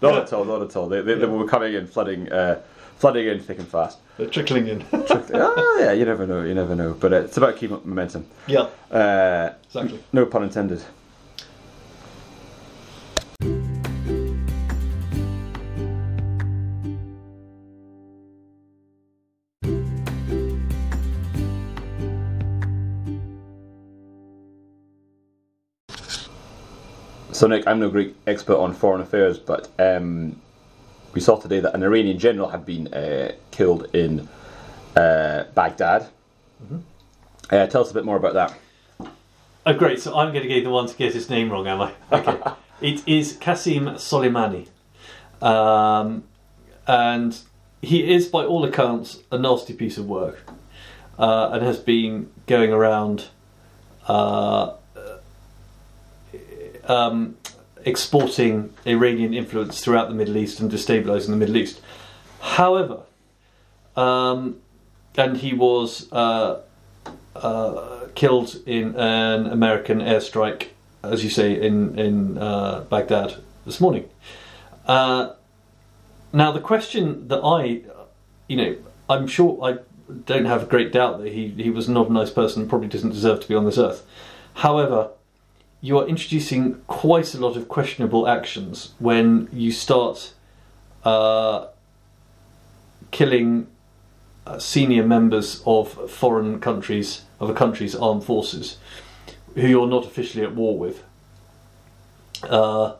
S1: not at all, not at all. They, they, they were coming in, flooding, uh, flooding in thick and fast.
S2: They're trickling in. [LAUGHS] Trickling.
S1: oh, yeah, you never know, you never know. But uh, it's about keeping up momentum.
S2: yeah,
S1: Uh,
S2: exactly.
S1: no pun intended. So, Nick, I'm no great expert on foreign affairs, but um, we saw today that an Iranian general had been uh, killed in uh, Baghdad.
S2: Mm-hmm.
S1: Uh, tell us a bit more about that.
S2: Oh, great. So I'm going to get the one to get his name wrong, am I? [LAUGHS] Okay. it is Qasim Soleimani. Um, and he is, by all accounts, a nasty piece of work uh, and has been going around uh, um, exporting Iranian influence throughout the Middle East and destabilizing the Middle East. However, um, and he was uh, uh, killed in an American airstrike, as you say, in in uh, Baghdad this morning. Uh, now, the question that I, you know, I'm sure I don't have a great doubt that he, he was not a nice person and probably doesn't deserve to be on this earth. However, you are introducing quite a lot of questionable actions when you start uh, killing uh, senior members of foreign countries, of a country's armed forces, who you're not officially at war with. Uh,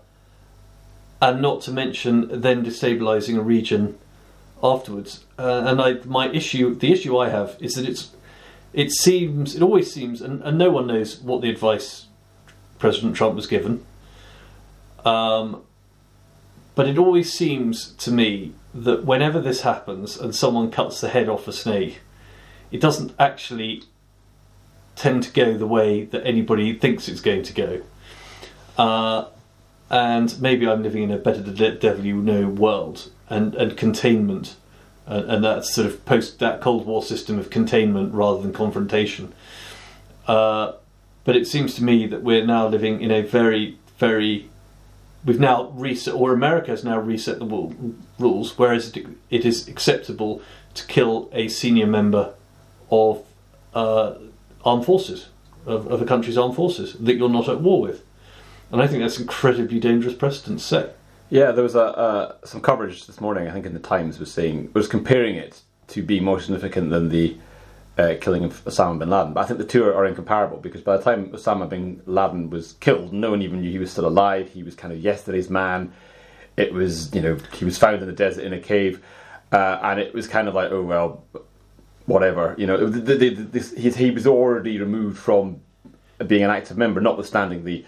S2: and not to mention then destabilizing a region afterwards. Uh, and I, my issue, the issue I have is that it's, it seems, it always seems, and, and no one knows what the advice President Trump was given. Um, but it always seems to me that whenever this happens and someone cuts the head off a snake, it doesn't actually tend to go the way that anybody thinks it's going to go. Uh, and maybe I'm living in a better de- devil you know world and, and containment and, and that sort of post that Cold War system of containment rather than confrontation. Uh, but it seems to me that we're now living in a very, very we've now reset, or America has now reset the rules, whereas it, it is acceptable to kill a senior member of uh, armed forces, of, of a country's armed forces that you're not at war with. And I think that's incredibly dangerous precedent to set.
S1: Yeah, there was a, uh, some coverage this morning. I think in the Times was saying was comparing it to be more significant than the uh, killing of Osama bin Laden. But I think the two are, are, incomparable because by the time Osama bin Laden was killed, no one even knew he was still alive. He was kind of yesterday's man. It was, you know, he was found in the desert in a cave, uh, and it was kind of like, oh well, whatever. You know, the, the, this, he, he was already removed from being an active member, notwithstanding the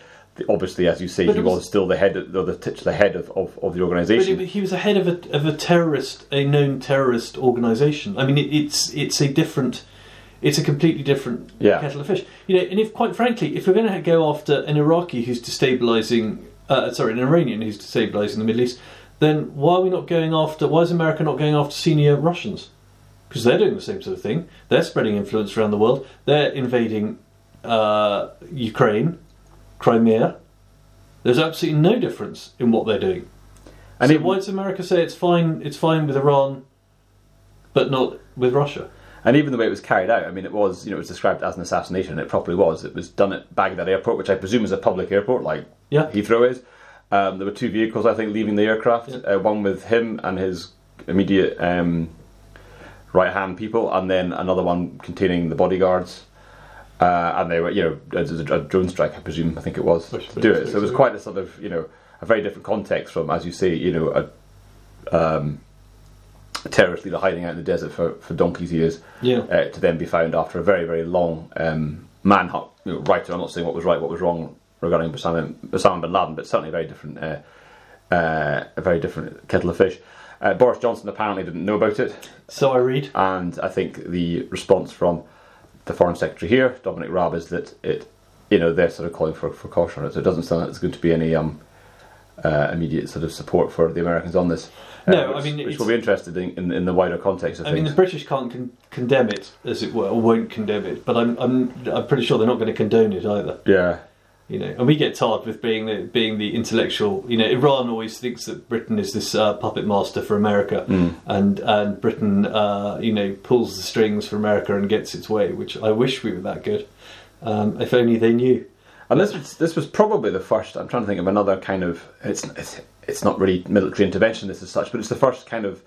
S1: obviously, as you say, but he was, was, still the head, of, the, the head of, of, of the organisation.
S2: But he was a head of a, of a terrorist, a known terrorist organisation. I mean, it, it's it's a different, it's a completely different
S1: yeah.
S2: kettle of fish. You know, and if quite frankly, if we're going to go after an Iraqi who's destabilising, uh, sorry, an Iranian who's destabilising the Middle East, then why are we not going after? Why is America not going after senior Russians? Because they're doing the same sort of thing. They're spreading influence around the world. They're invading uh, Ukraine Crimea. There's absolutely no difference in what they're doing. And so it, why does America say it's fine? It's fine with Iran, but not with Russia?
S1: And even the way it was carried out, I mean, it was you know it was described as an assassination. And it probably was. It was done at Baghdad Airport, which I presume is a public airport, like
S2: yeah.
S1: Heathrow is. Um, there were two vehicles, I think, leaving the aircraft. Yeah. Uh, one with him and his immediate um, right hand people, and then another one containing the bodyguards. Uh, and they were, you know, a, a, drone strike, I presume, I think it was, to do it. So it was quite a sort of, you know, a very different context from, as you say, you know, a, um, a terrorist leader hiding out in the desert for, for donkey's years,
S2: yeah.
S1: uh, to then be found after a very, very long um, manhunt. You know, right, I'm not saying what was right, what was wrong regarding Osama, Osama bin Laden, but certainly a very different, uh, uh, a very different kettle of fish. Uh, Boris Johnson apparently didn't know about it.
S2: So I read.
S1: And I think the response from the Foreign Secretary here, Dominic Raab, is that it, you know, they're sort of calling for, for caution on it. So it doesn't sound like there's going to be any um, uh, immediate sort of support for the Americans on this.
S2: No,
S1: which,
S2: I mean,
S1: which will be interested in, in, in, the wider context of
S2: I
S1: things.
S2: mean, the British can't con- condemn it, as it were, or won't condemn it, but I'm, I'm, I'm pretty sure they're not going to condone it either.
S1: Yeah.
S2: You know, and we get tarred with being the, being the intellectual. You know, Iran always thinks that Britain is this uh, puppet master for America,
S1: mm.
S2: and and Britain, uh, you know, pulls the strings for America and gets its way. Which I wish we were that good. Um, if only they knew.
S1: And this was, this was probably the first. I'm trying to think of another kind of. It's it's, it's not really military intervention. This as such, but it's the first kind of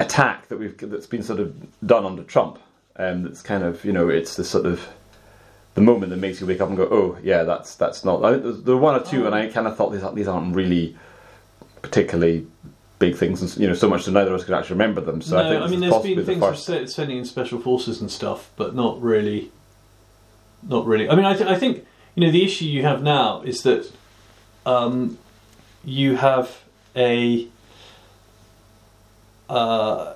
S1: attack that we've that's been sort of done under Trump. Um, that's kind of you know it's the sort of the moment that makes you wake up and go, oh yeah, that's that's not. I, there were one or two, oh. and I kind of thought these these aren't really particularly big things, and you know, so much so neither of us can actually remember them. So
S2: no,
S1: I think
S2: I mean, there's been things of
S1: first.
S2: se- sending in special forces and stuff, but not really. Not really. I mean, I, th- I think you know the issue you have now is that um, you have a. Uh,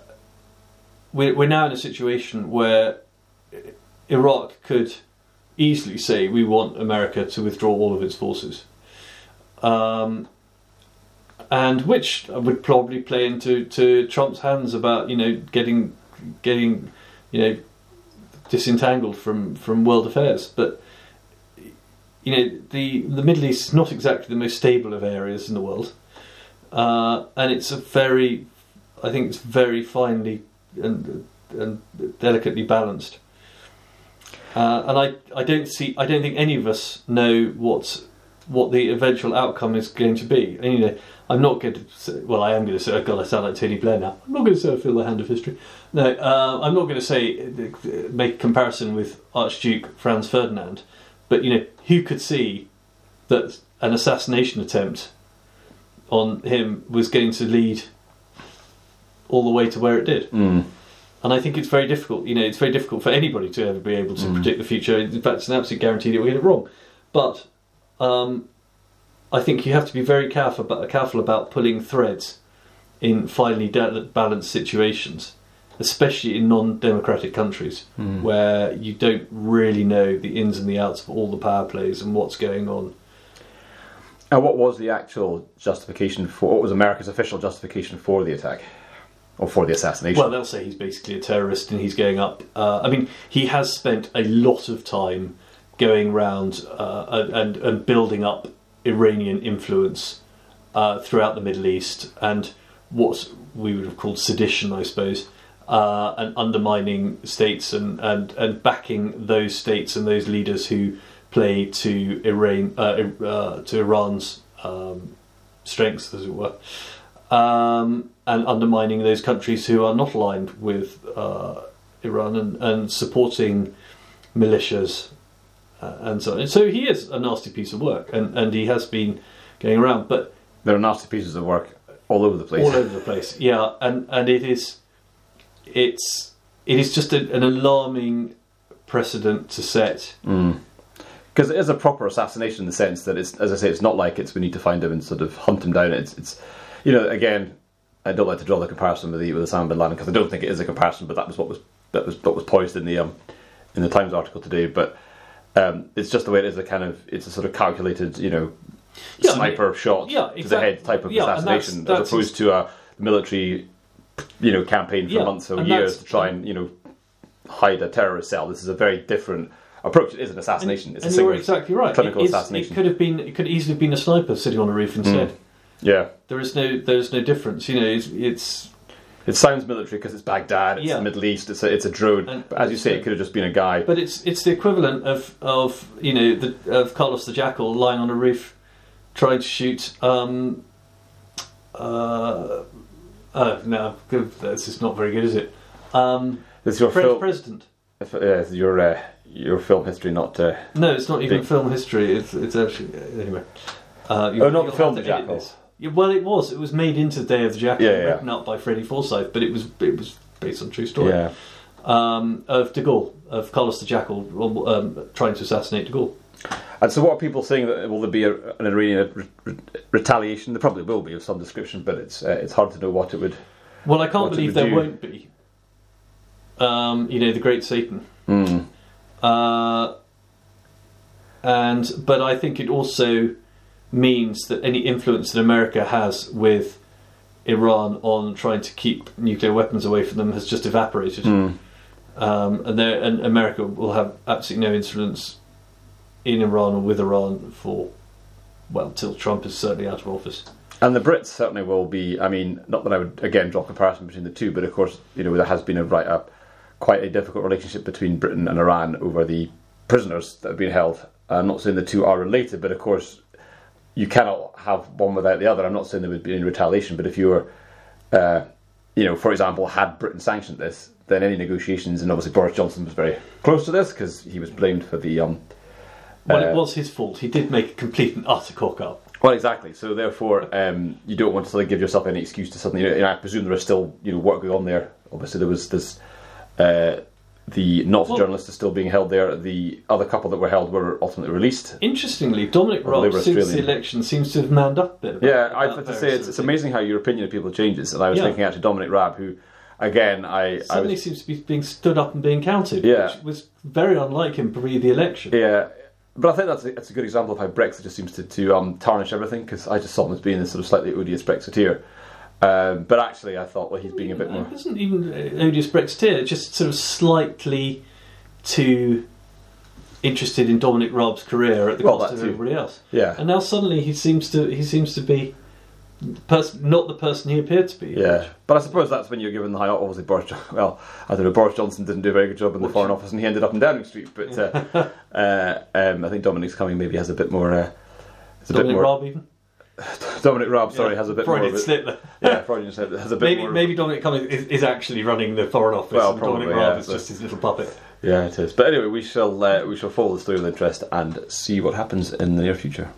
S2: we're, we're now in a situation where Iraq could easily say we want America to withdraw all of its forces. Um, and which would probably play into to Trump's hands about you know getting getting you know disentangled from from world affairs. But you know the the Middle East is not exactly the most stable of areas in the world, uh, and it's a very I think it's very finely and and delicately balanced. Uh, and I, I don't see I don't think any of us know what what the eventual outcome is going to be. And, you know, I'm not going to say, well, I am going to say, oh God, I sound like Tony Blair now. I'm not going to say I feel the hand of history. No, uh, I'm not going to say uh, make a comparison with Archduke Franz Ferdinand, but you know, who could see that an assassination attempt on him was going to lead all the way to where it did?
S1: Mm.
S2: And I think it's very difficult. You know, it's very difficult for anybody to ever be able to
S1: Mm.
S2: predict the future. In fact, it's an absolute guarantee that we get it wrong. But um, I think you have to be very careful about, careful about pulling threads in finely balanced situations, especially in non-democratic countries
S1: Mm.
S2: where you don't really know the ins and the outs of all the power plays and what's going on.
S1: And what was the actual justification for? What was America's official justification for the attack, or for the assassination?
S2: Well, they'll say he's basically a terrorist and he's going up. Uh, I mean, he has spent a lot of time going around uh, and and building up Iranian influence uh, throughout the Middle East and what we would have called sedition, I suppose, uh, and undermining states and, and, and backing those states and those leaders who play to Iran uh, uh, to Iran's um, strengths, as it were um, and undermining those countries who are not aligned with uh, Iran and, and supporting militias uh, and so on. And so he is a nasty piece of work, and, and he has been going around, but
S1: there are nasty pieces of work all over the place.
S2: all over the place. Yeah, and, and it is it's it is just a, an alarming precedent to set.
S1: because it is a proper assassination in the sense that it's, as I say, it's not like it's we need to find him and sort of hunt him down. It's, it's you know, again, I don't like to draw the comparison with the with Osama bin Laden because I don't think it is a comparison, but that was what was that was what was poised in the um in the Times article today. But um, it's just the way it is. A kind of it's a sort of calculated, you know,
S2: Yeah, I mean,
S1: sniper shot
S2: yeah,
S1: to the head type of
S2: yeah, and that's-
S1: assassination,
S2: that's
S1: as opposed to a military, you know, campaign for
S2: Yeah,
S1: months or
S2: and
S1: years to try and you know hide a terrorist cell. This is a very different approach. It is an assassination. it's
S2: and
S1: a single
S2: exactly right.
S1: clinical
S2: it, is-
S1: assassination.
S2: it could have been it could easily have been a sniper sitting on a roof instead.
S1: Yeah.
S2: There is no there is no difference. You know, it's, it's
S1: It sounds military because it's Baghdad, it's
S2: Yeah.
S1: the Middle East, it's a, it's a drone.
S2: And-
S1: but as you say, it could have just been a guy.
S2: but it's it's the equivalent of of you know the of Carlos the Jackal lying on a roof trying to shoot. Um, uh, oh no, good, that's just not very good, is it? Um,
S1: It's your
S2: French
S1: film,
S2: president.
S1: if, uh, it's your uh, your film history, not. Uh,
S2: No, it's not even
S1: Big-
S2: film history. It's it's actually anyway. Uh,
S1: Oh, not the film The Jackal.
S2: Yeah, well, it was. It was made into the Day of the Jackal,
S1: Yeah, yeah.
S2: written up by Freddie Forsyth, but it was it was based on true story.
S1: yeah.
S2: um, of De Gaulle, of Carlos the Jackal, um, trying to assassinate De Gaulle.
S1: And so, what are people saying that will there be a, an Iranian re- re- retaliation? There probably will be of some description, but it's uh, it's hard to know what it would.
S2: Well, I can't believe there
S1: do.
S2: won't be. Um, you know, the Great Satan.
S1: Mm.
S2: Uh, and but I think it also means that any influence that America has with Iran on trying to keep nuclear weapons away from them has just evaporated.
S1: Mm.
S2: Um, and, there, and America will have absolutely no influence in Iran or with Iran for well till Trump is certainly out of office.
S1: And the Brits certainly will be. I mean, not that I would again draw a comparison between the two, but of course, you know, there has been a right up quite a difficult relationship between Britain and Iran over the prisoners that have been held. I'm not saying the two are related, but of course, you cannot have one without the other. I'm not saying there would be any retaliation, but if you were, uh, you know, for example, had Britain sanctioned this, then any negotiations, and obviously Boris Johnson was very close to this because he was blamed for the. Um,
S2: Well,
S1: Uh,
S2: it was his fault. He did make a complete and utter cock up.
S1: Well, exactly. So therefore, um, you don't want to sort of give yourself any excuse to suddenly. You know, I presume there is still you know work going on there. Obviously, there was this. Uh, the not
S2: Well-
S1: journalist is still being held there. The other couple that were held were ultimately released.
S2: Interestingly, Dominic Raab, since the election, seems to have manned up a bit.
S1: Yeah, I have to say it's, it's amazing how your opinion of people changes. And I was
S2: Yeah.
S1: thinking actually Dominic Raab, who again I, I
S2: Suddenly
S1: was
S2: seems to be being stood up and being counted,
S1: Yeah.
S2: which was very unlike him pre the election.
S1: yeah. But I think that's a, that's a good example of how Brexit just seems to, to um, tarnish everything because I just saw him as being this sort of slightly odious Brexiteer. Um, but actually, I thought, well, he's being a bit more.
S2: It wasn't even odious Brexiteer, just sort of slightly too interested in Dominic Raab's career at the
S1: Well,
S2: cost of
S1: too.
S2: everybody else.
S1: Yeah.
S2: And now suddenly he seems to he seems to be pers- not the person he appeared to be.
S1: Yeah, but I suppose that's when you're given the high. Obviously, Boris. Jo- [LAUGHS] Well, I don't know. Boris Johnson didn't do a very good job in the Foreign Office, and he ended up in Downing Street. But uh, [LAUGHS] uh, um, I think Dominic Cummings maybe has a bit more. Uh, a bit
S2: Dominic
S1: more.
S2: Raab even. [LAUGHS]
S1: Dominic Raab, sorry,
S2: Yeah.
S1: has a bit
S2: Freudian
S1: more. It.
S2: slip.
S1: Yeah, Freudian slip. Has a bit
S2: Maybe
S1: more.
S2: maybe Dominic Cummings is, is actually running the Foreign Office,
S1: Well,
S2: and Dominic
S1: probably,
S2: Raab
S1: yeah,
S2: is
S1: so-
S2: just his little puppet.
S1: Yeah, it is. But anyway, we shall uh, we shall follow the story with interest and see what happens in the near future.